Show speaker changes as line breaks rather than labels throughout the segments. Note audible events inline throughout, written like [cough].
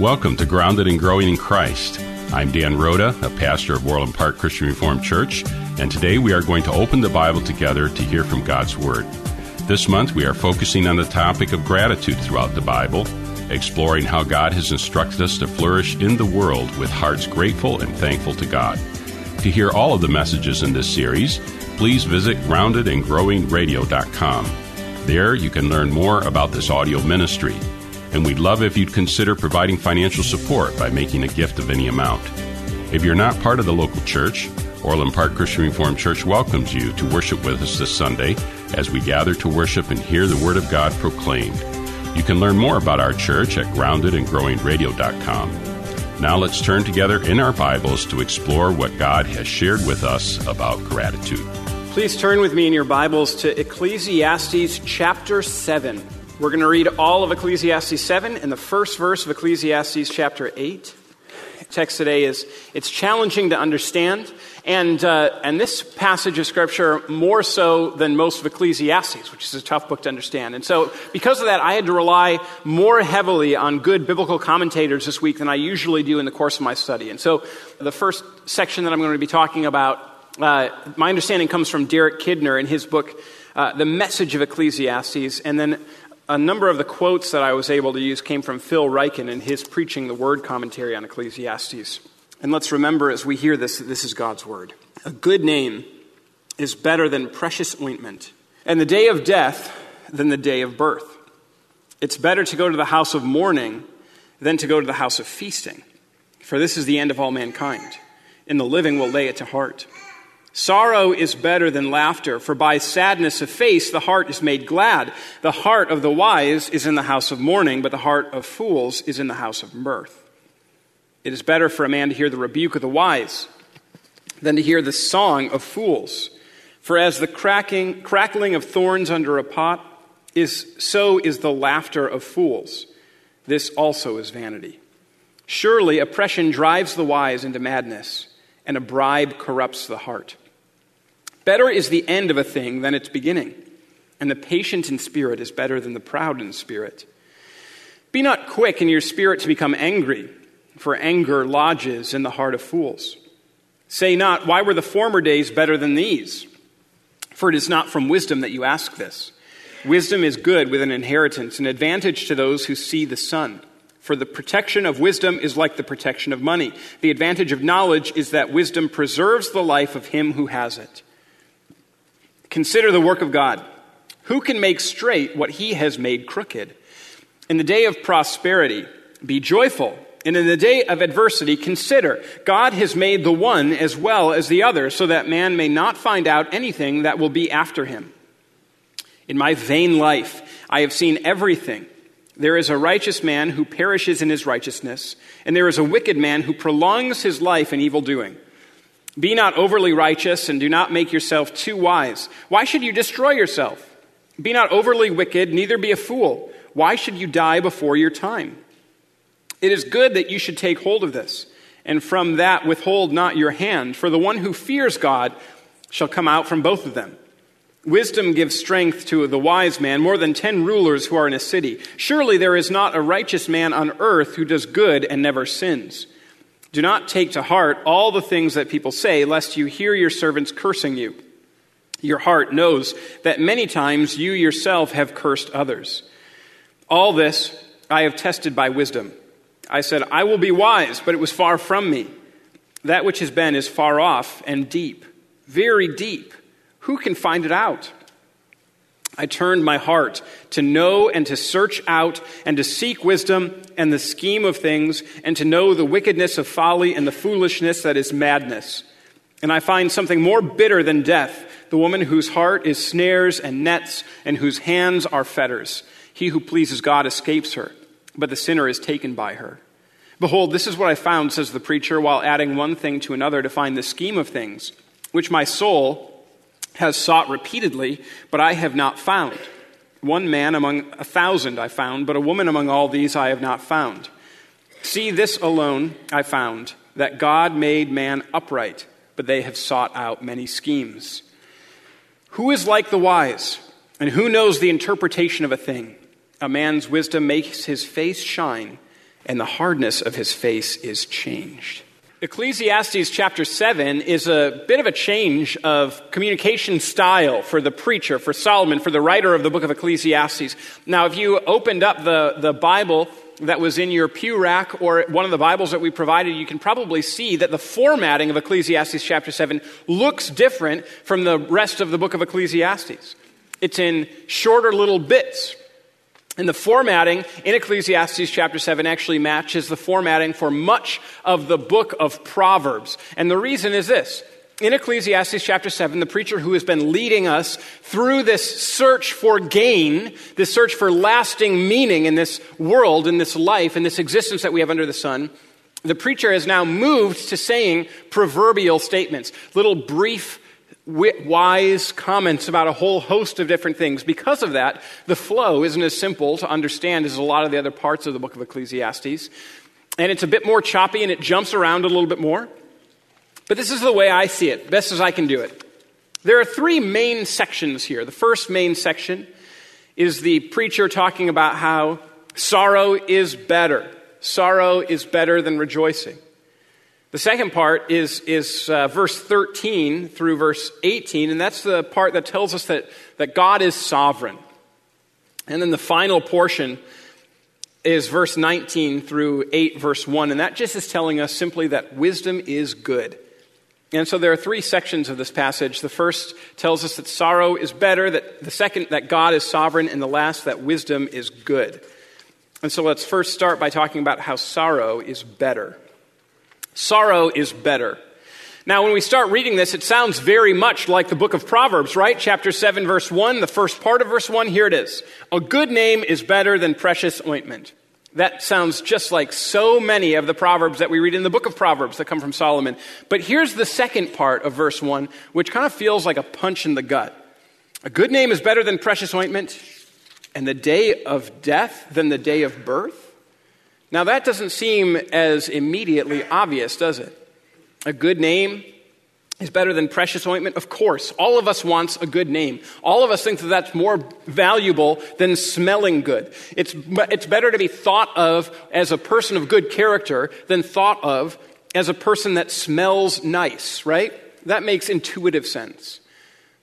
Welcome to Grounded and Growing in Christ. I'm Dan Rhoda, a pastor of Orland Park Christian Reformed Church, and today we are going to open the Bible together to hear from God's Word. This month we are focusing on the topic of gratitude throughout the Bible, exploring how God has instructed us to flourish in the world with hearts grateful and thankful to God. To hear all of the messages in this series, please visit groundedandgrowingradio.com. There you can learn more about this audio ministry and we'd love if you'd consider providing financial support by making a gift of any amount. If you're not part of the local church, Orland Park Christian Reformed Church welcomes you to worship with us this Sunday as we gather to worship and hear the Word of God proclaimed. You can learn more about our church at groundedandgrowingradio.com. Now let's turn together in our Bibles to explore what God has shared with us about gratitude.
Please turn with me in your Bibles to Ecclesiastes chapter 7. We're going to read all of Ecclesiastes 7 and the first verse of Ecclesiastes chapter 8. The text today is it's challenging to understand, and, uh, and this passage of Scripture more so than most of Ecclesiastes, which is a tough book to understand. And so, because of that, I had to rely more heavily on good biblical commentators this week than I usually do in the course of my study. And so, the first section that I'm going to be talking about, uh, my understanding comes from Derek Kidner in his book, uh, The Message of Ecclesiastes, and then a number of the quotes that I was able to use came from Phil Ryken in his Preaching the Word commentary on Ecclesiastes. And let's remember as we hear this that this is God's Word. A good name is better than precious ointment, and the day of death than the day of birth. It's better to go to the house of mourning than to go to the house of feasting, for this is the end of all mankind, and the living will lay it to heart. Sorrow is better than laughter, for by sadness of face the heart is made glad. The heart of the wise is in the house of mourning, but the heart of fools is in the house of mirth. It is better for a man to hear the rebuke of the wise than to hear the song of fools. For as the cracking, crackling of thorns under a pot is, so is the laughter of fools. This also is vanity. Surely oppression drives the wise into madness, and a bribe corrupts the heart. Better is the end of a thing than its beginning, and the patient in spirit is better than the proud in spirit. Be not quick in your spirit to become angry, for anger lodges in the heart of fools. Say not, Why were the former days better than these? For it is not from wisdom that you ask this. Wisdom is good with an inheritance, an advantage to those who see the sun. For the protection of wisdom is like the protection of money. The advantage of knowledge is that wisdom preserves the life of him who has it. Consider the work of God. Who can make straight what he has made crooked? In the day of prosperity, be joyful. And in the day of adversity, consider God has made the one as well as the other, so that man may not find out anything that will be after him. In my vain life, I have seen everything. There is a righteous man who perishes in his righteousness, and there is a wicked man who prolongs his life in evil doing. Be not overly righteous and do not make yourself too wise. Why should you destroy yourself? Be not overly wicked, neither be a fool. Why should you die before your time? It is good that you should take hold of this, and from that withhold not your hand, for the one who fears God shall come out from both of them. Wisdom gives strength to the wise man, more than ten rulers who are in a city. Surely there is not a righteous man on earth who does good and never sins. Do not take to heart all the things that people say, lest you hear your servants cursing you. Your heart knows that many times you yourself have cursed others. All this I have tested by wisdom. I said, I will be wise, but it was far from me. That which has been is far off and deep, very deep. Who can find it out? I turned my heart to know and to search out and to seek wisdom and the scheme of things and to know the wickedness of folly and the foolishness that is madness. And I find something more bitter than death the woman whose heart is snares and nets and whose hands are fetters. He who pleases God escapes her, but the sinner is taken by her. Behold, this is what I found, says the preacher, while adding one thing to another to find the scheme of things, which my soul has sought repeatedly, but I have not found. One man among a thousand I found, but a woman among all these I have not found. See, this alone I found, that God made man upright, but they have sought out many schemes. Who is like the wise, and who knows the interpretation of a thing? A man's wisdom makes his face shine, and the hardness of his face is changed. Ecclesiastes chapter 7 is a bit of a change of communication style for the preacher, for Solomon, for the writer of the book of Ecclesiastes. Now, if you opened up the, the Bible that was in your pew rack or one of the Bibles that we provided, you can probably see that the formatting of Ecclesiastes chapter 7 looks different from the rest of the book of Ecclesiastes. It's in shorter little bits, and the formatting in Ecclesiastes chapter 7 actually matches the formatting for much of the book of Proverbs. And the reason is this. In Ecclesiastes chapter 7, the preacher who has been leading us through this search for gain, this search for lasting meaning in this world, in this life, in this existence that we have under the sun, the preacher has now moved to saying proverbial statements, little brief wise comments about a whole host of different things. Because of that, the flow isn't as simple to understand as a lot of the other parts of the book of Ecclesiastes. And it's a bit more choppy and it jumps around a little bit more. But this is the way I see it, best as I can do it. There are three main sections here. The first main section is the preacher talking about how sorrow is better. Sorrow is better than rejoicing. The second part is, is uh, verse 13 through verse 18, and that's the part that tells us that, that God is sovereign. And then the final portion is verse 19 through 8, verse 1, and that just is telling us simply that wisdom is good. And so there are three sections of this passage. The first tells us that sorrow is better, that the second, that God is sovereign, and the last, that wisdom is good. And so let's first start by talking about how sorrow is better. Sorrow is better. Now, when we start reading this, it sounds very much like the book of Proverbs, right? Chapter 7, verse 1, the first part of verse 1, here it is. A good name is better than precious ointment. That sounds just like so many of the Proverbs that we read in the book of Proverbs that come from Solomon. But here's the second part of verse 1, which kind of feels like a punch in the gut. A good name is better than precious ointment, and the day of death than the day of birth. Now, that doesn't seem as immediately obvious, does it? A good name is better than precious ointment? Of course. All of us wants a good name. All of us think that that's more valuable than smelling good. It's, it's better to be thought of as a person of good character than thought of as a person that smells nice, right? That makes intuitive sense.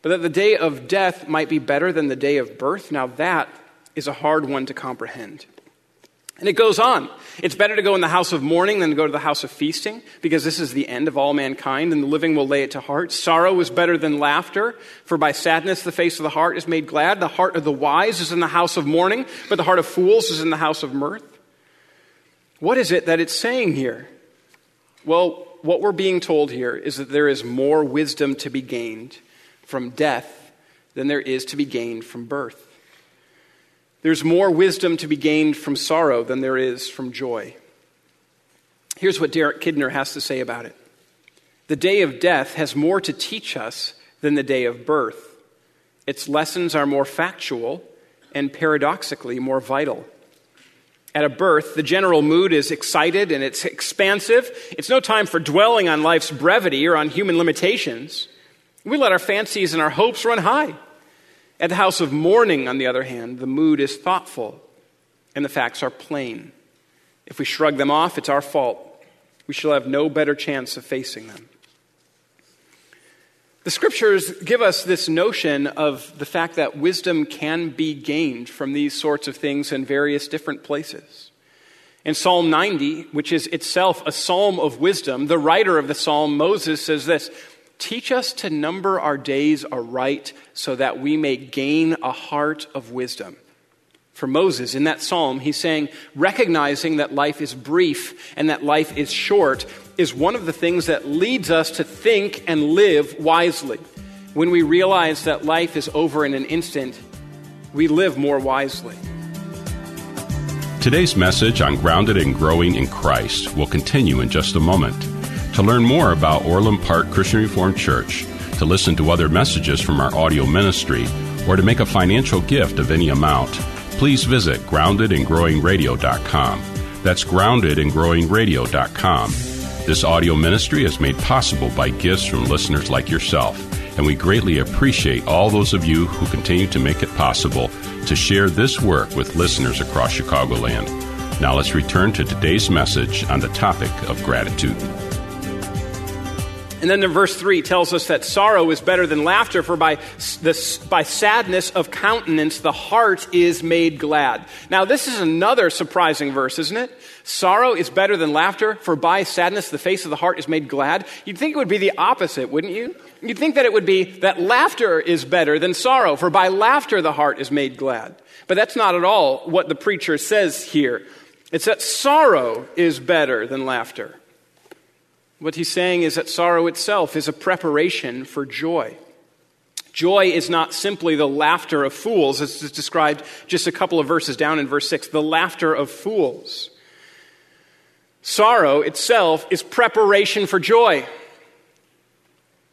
But that the day of death might be better than the day of birth, now that is a hard one to comprehend. And it goes on. It's better to go in the house of mourning than to go to the house of feasting, because this is the end of all mankind, and the living will lay it to heart. Sorrow is better than laughter, for by sadness the face of the heart is made glad. The heart of the wise is in the house of mourning, but the heart of fools is in the house of mirth. What is it that it's saying here? Well, what we're being told here is that there is more wisdom to be gained from death than there is to be gained from birth. There's more wisdom to be gained from sorrow than there is from joy. Here's what Derek Kidner has to say about it The day of death has more to teach us than the day of birth. Its lessons are more factual and paradoxically more vital. At a birth, the general mood is excited and it's expansive. It's no time for dwelling on life's brevity or on human limitations. We let our fancies and our hopes run high. At the house of mourning, on the other hand, the mood is thoughtful and the facts are plain. If we shrug them off, it's our fault. We shall have no better chance of facing them. The scriptures give us this notion of the fact that wisdom can be gained from these sorts of things in various different places. In Psalm 90, which is itself a psalm of wisdom, the writer of the psalm, Moses, says this Teach us to number our days aright so that we may gain a heart of wisdom. For Moses, in that psalm, he's saying, recognizing that life is brief and that life is short is one of the things that leads us to think and live wisely. When we realize that life is over in an instant, we live more wisely.
Today's message on grounded and growing in Christ will continue in just a moment. To learn more about Orland Park Christian Reformed Church, to listen to other messages from our audio ministry, or to make a financial gift of any amount, please visit groundedandgrowingradio.com. That's groundedandgrowingradio.com. This audio ministry is made possible by gifts from listeners like yourself, and we greatly appreciate all those of you who continue to make it possible to share this work with listeners across Chicagoland. Now let's return to today's message on the topic of gratitude.
And then in verse 3 tells us that sorrow is better than laughter, for by, the, by sadness of countenance the heart is made glad. Now, this is another surprising verse, isn't it? Sorrow is better than laughter, for by sadness the face of the heart is made glad. You'd think it would be the opposite, wouldn't you? You'd think that it would be that laughter is better than sorrow, for by laughter the heart is made glad. But that's not at all what the preacher says here. It's that sorrow is better than laughter. What he's saying is that sorrow itself is a preparation for joy. Joy is not simply the laughter of fools, as is described just a couple of verses down in verse 6 the laughter of fools. Sorrow itself is preparation for joy.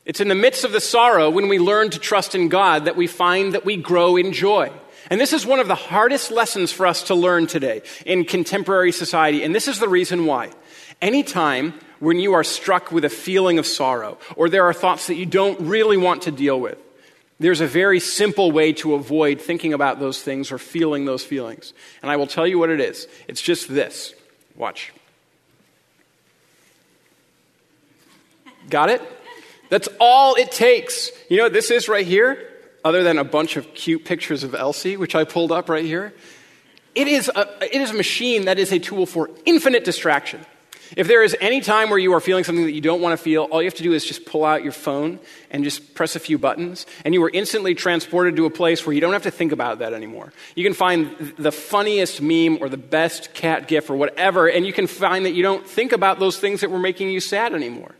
It's in the midst of the sorrow when we learn to trust in God that we find that we grow in joy. And this is one of the hardest lessons for us to learn today in contemporary society. And this is the reason why. Anytime when you are struck with a feeling of sorrow, or there are thoughts that you don't really want to deal with, there's a very simple way to avoid thinking about those things or feeling those feelings. And I will tell you what it is it's just this. Watch. Got it? That's all it takes. You know what this is right here? Other than a bunch of cute pictures of Elsie, which I pulled up right here. It is a, it is a machine that is a tool for infinite distraction. If there is any time where you are feeling something that you don't want to feel, all you have to do is just pull out your phone and just press a few buttons, and you are instantly transported to a place where you don't have to think about that anymore. You can find the funniest meme or the best cat gif or whatever, and you can find that you don't think about those things that were making you sad anymore.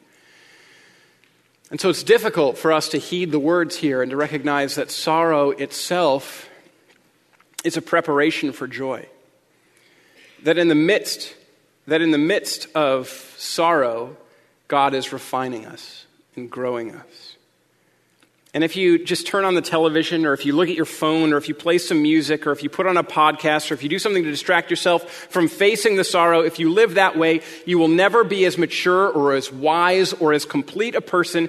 And so it's difficult for us to heed the words here and to recognize that sorrow itself is a preparation for joy. That in the midst that in the midst of sorrow, God is refining us and growing us. And if you just turn on the television, or if you look at your phone, or if you play some music, or if you put on a podcast, or if you do something to distract yourself from facing the sorrow, if you live that way, you will never be as mature or as wise or as complete a person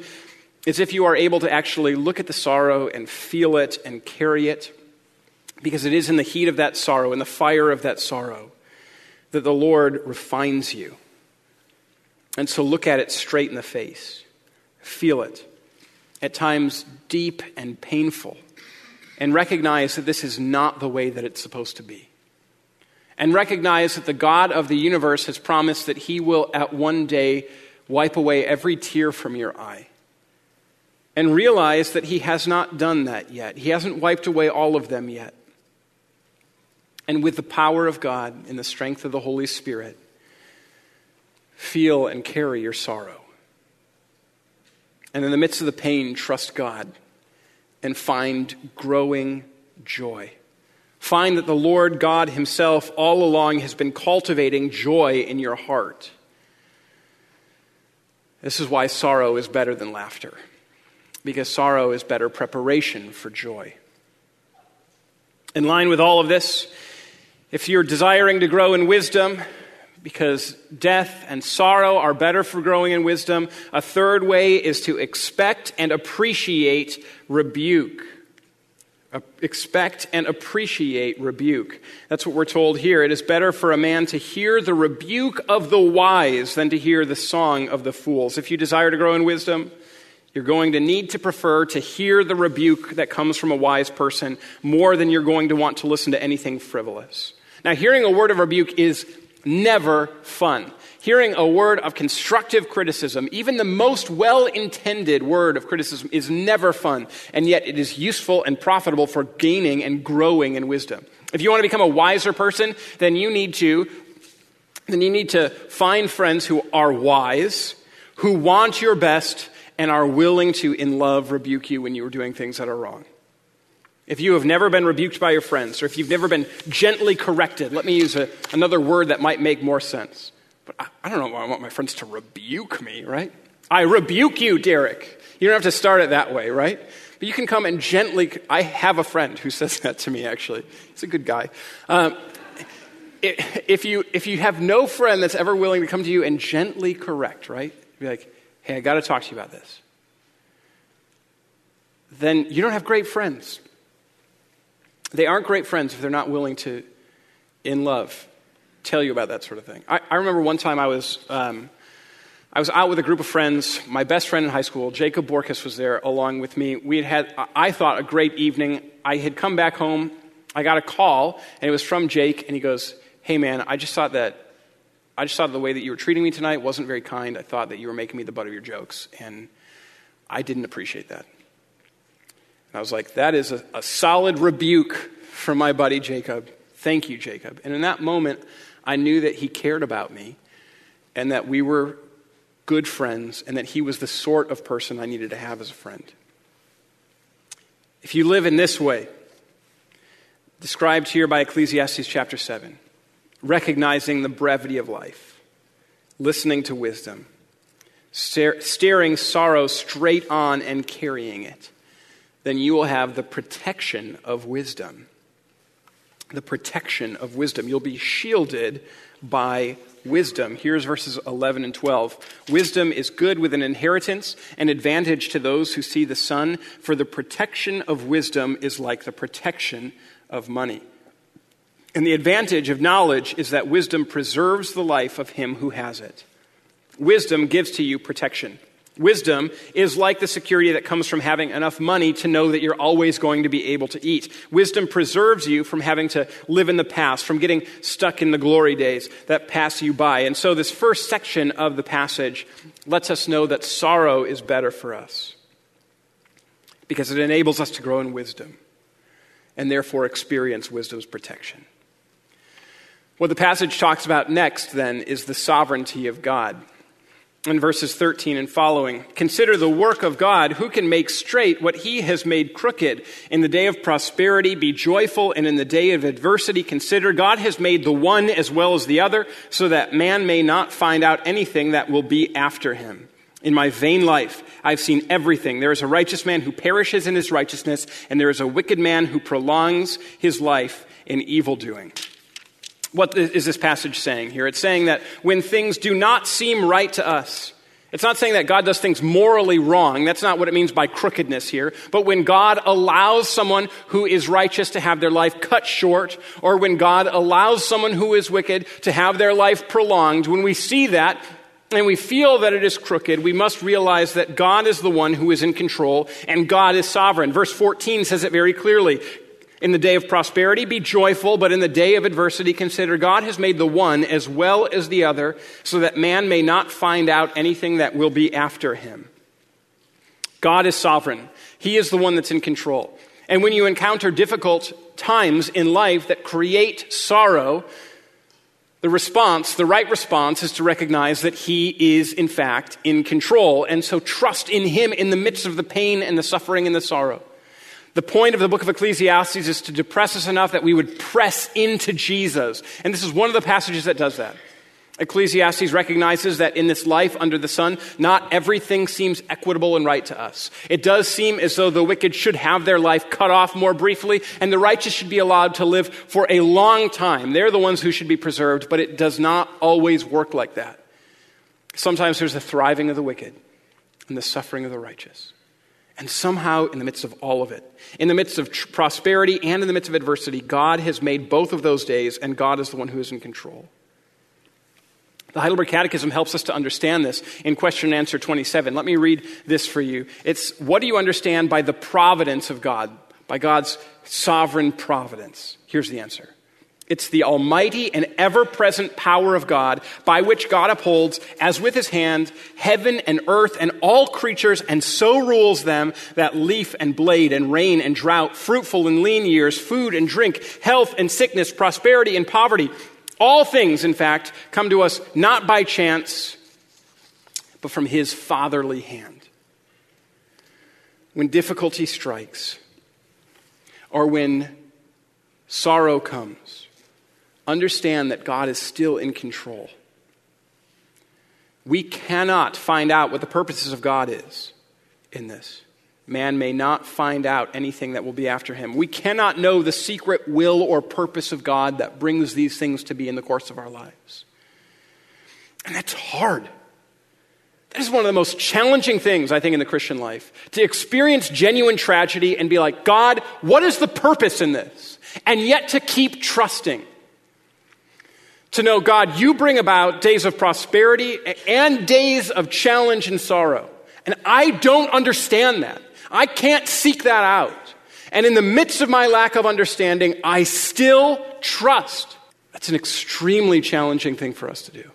as if you are able to actually look at the sorrow and feel it and carry it. Because it is in the heat of that sorrow, in the fire of that sorrow, that the Lord refines you. And so look at it straight in the face, feel it, at times deep and painful, and recognize that this is not the way that it's supposed to be. And recognize that the God of the universe has promised that He will at one day wipe away every tear from your eye. And realize that He has not done that yet. He hasn't wiped away all of them yet and with the power of God and the strength of the Holy Spirit, feel and carry your sorrow. And in the midst of the pain, trust God and find growing joy. Find that the Lord God Himself all along has been cultivating joy in your heart. This is why sorrow is better than laughter, because sorrow is better preparation for joy. In line with all of this, if you're desiring to grow in wisdom, because death and sorrow are better for growing in wisdom, a third way is to expect and appreciate rebuke. Expect and appreciate rebuke. That's what we're told here. It is better for a man to hear the rebuke of the wise than to hear the song of the fools. If you desire to grow in wisdom, you're going to need to prefer to hear the rebuke that comes from a wise person more than you're going to want to listen to anything frivolous. Now, hearing a word of rebuke is never fun. Hearing a word of constructive criticism, even the most well intended word of criticism, is never fun, and yet it is useful and profitable for gaining and growing in wisdom. If you want to become a wiser person, then you need to then you need to find friends who are wise, who want your best, and are willing to, in love, rebuke you when you are doing things that are wrong. If you have never been rebuked by your friends, or if you've never been gently corrected, let me use a, another word that might make more sense. But I, I don't know why I want my friends to rebuke me, right? I rebuke you, Derek. You don't have to start it that way, right? But you can come and gently. I have a friend who [laughs] says that to me, actually. He's a good guy. Um, if, you, if you have no friend that's ever willing to come to you and gently correct, right? Be like, hey, I got to talk to you about this. Then you don't have great friends. They aren't great friends if they're not willing to, in love, tell you about that sort of thing. I, I remember one time I was, um, I was out with a group of friends. My best friend in high school, Jacob Borkus, was there along with me. We had had, I thought, a great evening. I had come back home. I got a call, and it was from Jake, and he goes, Hey, man, I just thought that. I just thought the way that you were treating me tonight wasn't very kind. I thought that you were making me the butt of your jokes, and I didn't appreciate that. I was like, that is a, a solid rebuke from my buddy Jacob. Thank you, Jacob. And in that moment, I knew that he cared about me and that we were good friends and that he was the sort of person I needed to have as a friend. If you live in this way, described here by Ecclesiastes chapter 7, recognizing the brevity of life, listening to wisdom, staring sorrow straight on and carrying it, then you will have the protection of wisdom. The protection of wisdom. You'll be shielded by wisdom. Here's verses 11 and 12. Wisdom is good with an inheritance, an advantage to those who see the sun, for the protection of wisdom is like the protection of money. And the advantage of knowledge is that wisdom preserves the life of him who has it. Wisdom gives to you protection. Wisdom is like the security that comes from having enough money to know that you're always going to be able to eat. Wisdom preserves you from having to live in the past, from getting stuck in the glory days that pass you by. And so, this first section of the passage lets us know that sorrow is better for us because it enables us to grow in wisdom and therefore experience wisdom's protection. What the passage talks about next, then, is the sovereignty of God in verses 13 and following. Consider the work of God, who can make straight what he has made crooked. In the day of prosperity, be joyful, and in the day of adversity, consider God has made the one as well as the other, so that man may not find out anything that will be after him. In my vain life, I've seen everything. There is a righteous man who perishes in his righteousness, and there is a wicked man who prolongs his life in evil doing. What is this passage saying here? It's saying that when things do not seem right to us, it's not saying that God does things morally wrong. That's not what it means by crookedness here. But when God allows someone who is righteous to have their life cut short, or when God allows someone who is wicked to have their life prolonged, when we see that, and we feel that it is crooked, we must realize that God is the one who is in control and God is sovereign. Verse 14 says it very clearly. In the day of prosperity, be joyful, but in the day of adversity, consider God has made the one as well as the other, so that man may not find out anything that will be after him. God is sovereign, He is the one that's in control. And when you encounter difficult times in life that create sorrow, the response, the right response, is to recognize that He is, in fact, in control. And so trust in Him in the midst of the pain and the suffering and the sorrow. The point of the book of Ecclesiastes is to depress us enough that we would press into Jesus. And this is one of the passages that does that. Ecclesiastes recognizes that in this life under the sun, not everything seems equitable and right to us. It does seem as though the wicked should have their life cut off more briefly, and the righteous should be allowed to live for a long time. They're the ones who should be preserved, but it does not always work like that. Sometimes there's the thriving of the wicked and the suffering of the righteous. And somehow, in the midst of all of it, in the midst of tr- prosperity and in the midst of adversity, God has made both of those days, and God is the one who is in control. The Heidelberg Catechism helps us to understand this in question and answer 27. Let me read this for you. It's what do you understand by the providence of God, by God's sovereign providence? Here's the answer it's the almighty and ever present power of God by which God upholds, as with his hand, heaven and earth and all creatures, and so rules them that leaf and blade and rain and drought, fruitful and lean years, food and drink, health and sickness, prosperity and poverty. All things, in fact, come to us not by chance, but from his fatherly hand. When difficulty strikes, or when sorrow comes, understand that God is still in control. We cannot find out what the purposes of God is in this. Man may not find out anything that will be after him. We cannot know the secret will or purpose of God that brings these things to be in the course of our lives. And that's hard. That is one of the most challenging things, I think, in the Christian life. To experience genuine tragedy and be like, God, what is the purpose in this? And yet to keep trusting To know, God, you bring about days of prosperity and days of challenge and sorrow. And I don't understand that. I can't seek that out. And in the midst of my lack of understanding, I still trust. That's an extremely challenging thing for us to do.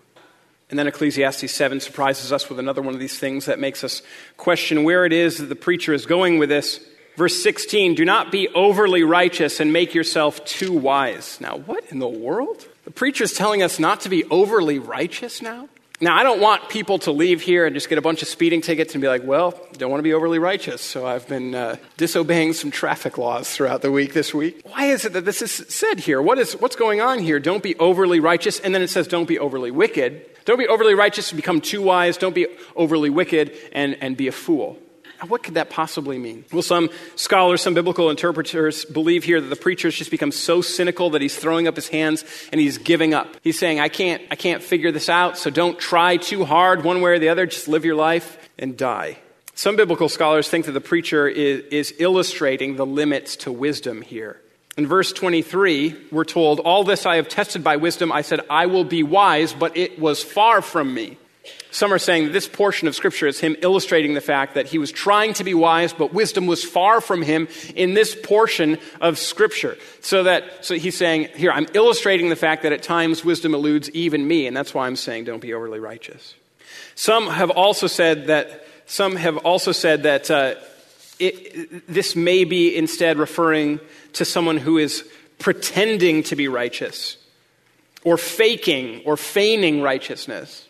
And then Ecclesiastes 7 surprises us with another one of these things that makes us question where it is that the preacher is going with this. Verse 16 Do not be overly righteous and make yourself too wise. Now, what in the world? The preacher is telling us not to be overly righteous now? Now, I don't want people to leave here and just get a bunch of speeding tickets and be like, well, don't want to be overly righteous, so I've been uh, disobeying some traffic laws throughout the week this week. Why is it that this is said here? What is, what's going on here? Don't be overly righteous, and then it says don't be overly wicked. Don't be overly righteous and become too wise. Don't be overly wicked and, and be a fool. What could that possibly mean? Well, some scholars, some biblical interpreters believe here that the preacher has just become so cynical that he's throwing up his hands and he's giving up. He's saying, I can't, I can't figure this out, so don't try too hard one way or the other. Just live your life and die. Some biblical scholars think that the preacher is, is illustrating the limits to wisdom here. In verse 23, we're told, All this I have tested by wisdom. I said, I will be wise, but it was far from me. Some are saying this portion of Scripture is him illustrating the fact that he was trying to be wise, but wisdom was far from him in this portion of Scripture. So that so he's saying, here, I'm illustrating the fact that at times wisdom eludes even me, and that's why I'm saying don't be overly righteous. Some have also said that some have also said that uh, it, this may be instead referring to someone who is pretending to be righteous, or faking or feigning righteousness.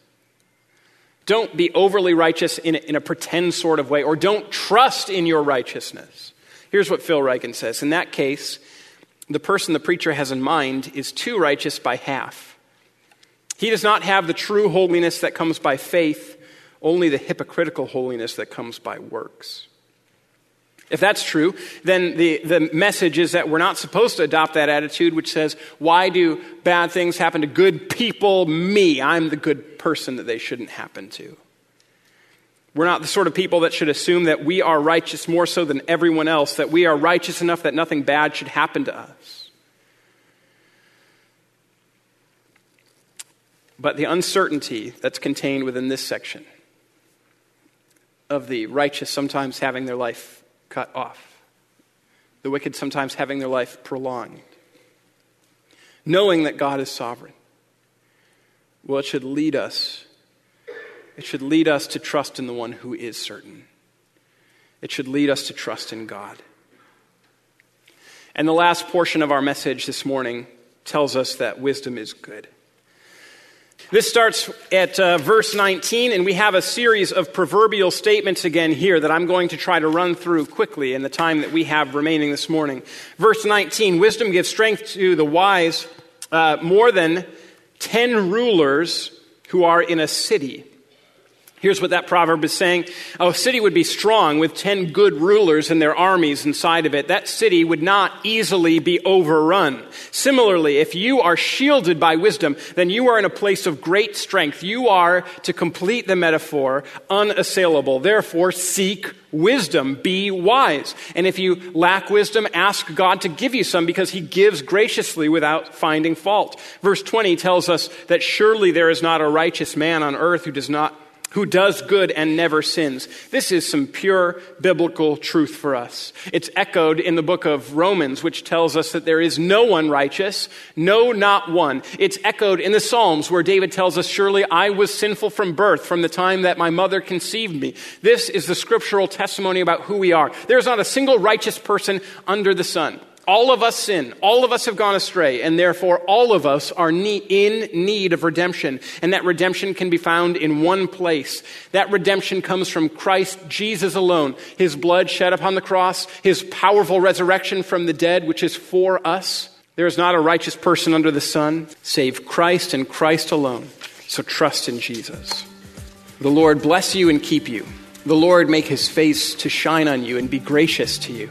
Don't be overly righteous in a, in a pretend sort of way, or don't trust in your righteousness. Here's what Phil Ryken says In that case, the person the preacher has in mind is too righteous by half. He does not have the true holiness that comes by faith, only the hypocritical holiness that comes by works. If that's true, then the, the message is that we're not supposed to adopt that attitude which says, Why do bad things happen to good people? Me. I'm the good person that they shouldn't happen to. We're not the sort of people that should assume that we are righteous more so than everyone else, that we are righteous enough that nothing bad should happen to us. But the uncertainty that's contained within this section of the righteous sometimes having their life cut off, the wicked sometimes having their life prolonged. Knowing that God is sovereign, well, it should lead us. It should lead us to trust in the one who is certain. It should lead us to trust in God. And the last portion of our message this morning tells us that wisdom is good. This starts at uh, verse 19, and we have a series of proverbial statements again here that I'm going to try to run through quickly in the time that we have remaining this morning. Verse 19 Wisdom gives strength to the wise uh, more than 10 rulers who are in a city. Here's what that proverb is saying. A city would be strong with 10 good rulers and their armies inside of it. That city would not easily be overrun. Similarly, if you are shielded by wisdom, then you are in a place of great strength. You are, to complete the metaphor, unassailable. Therefore, seek wisdom. Be wise. And if you lack wisdom, ask God to give you some because he gives graciously without finding fault. Verse 20 tells us that surely there is not a righteous man on earth who does not who does good and never sins. This is some pure biblical truth for us. It's echoed in the book of Romans, which tells us that there is no one righteous, no, not one. It's echoed in the Psalms, where David tells us, Surely I was sinful from birth, from the time that my mother conceived me. This is the scriptural testimony about who we are. There's not a single righteous person under the sun. All of us sin. All of us have gone astray, and therefore all of us are in need of redemption. And that redemption can be found in one place. That redemption comes from Christ Jesus alone. His blood shed upon the cross, His powerful resurrection from the dead, which is for us. There is not a righteous person under the sun save Christ and Christ alone. So trust in Jesus. The Lord bless you and keep you. The Lord make His face to shine on you and be gracious to you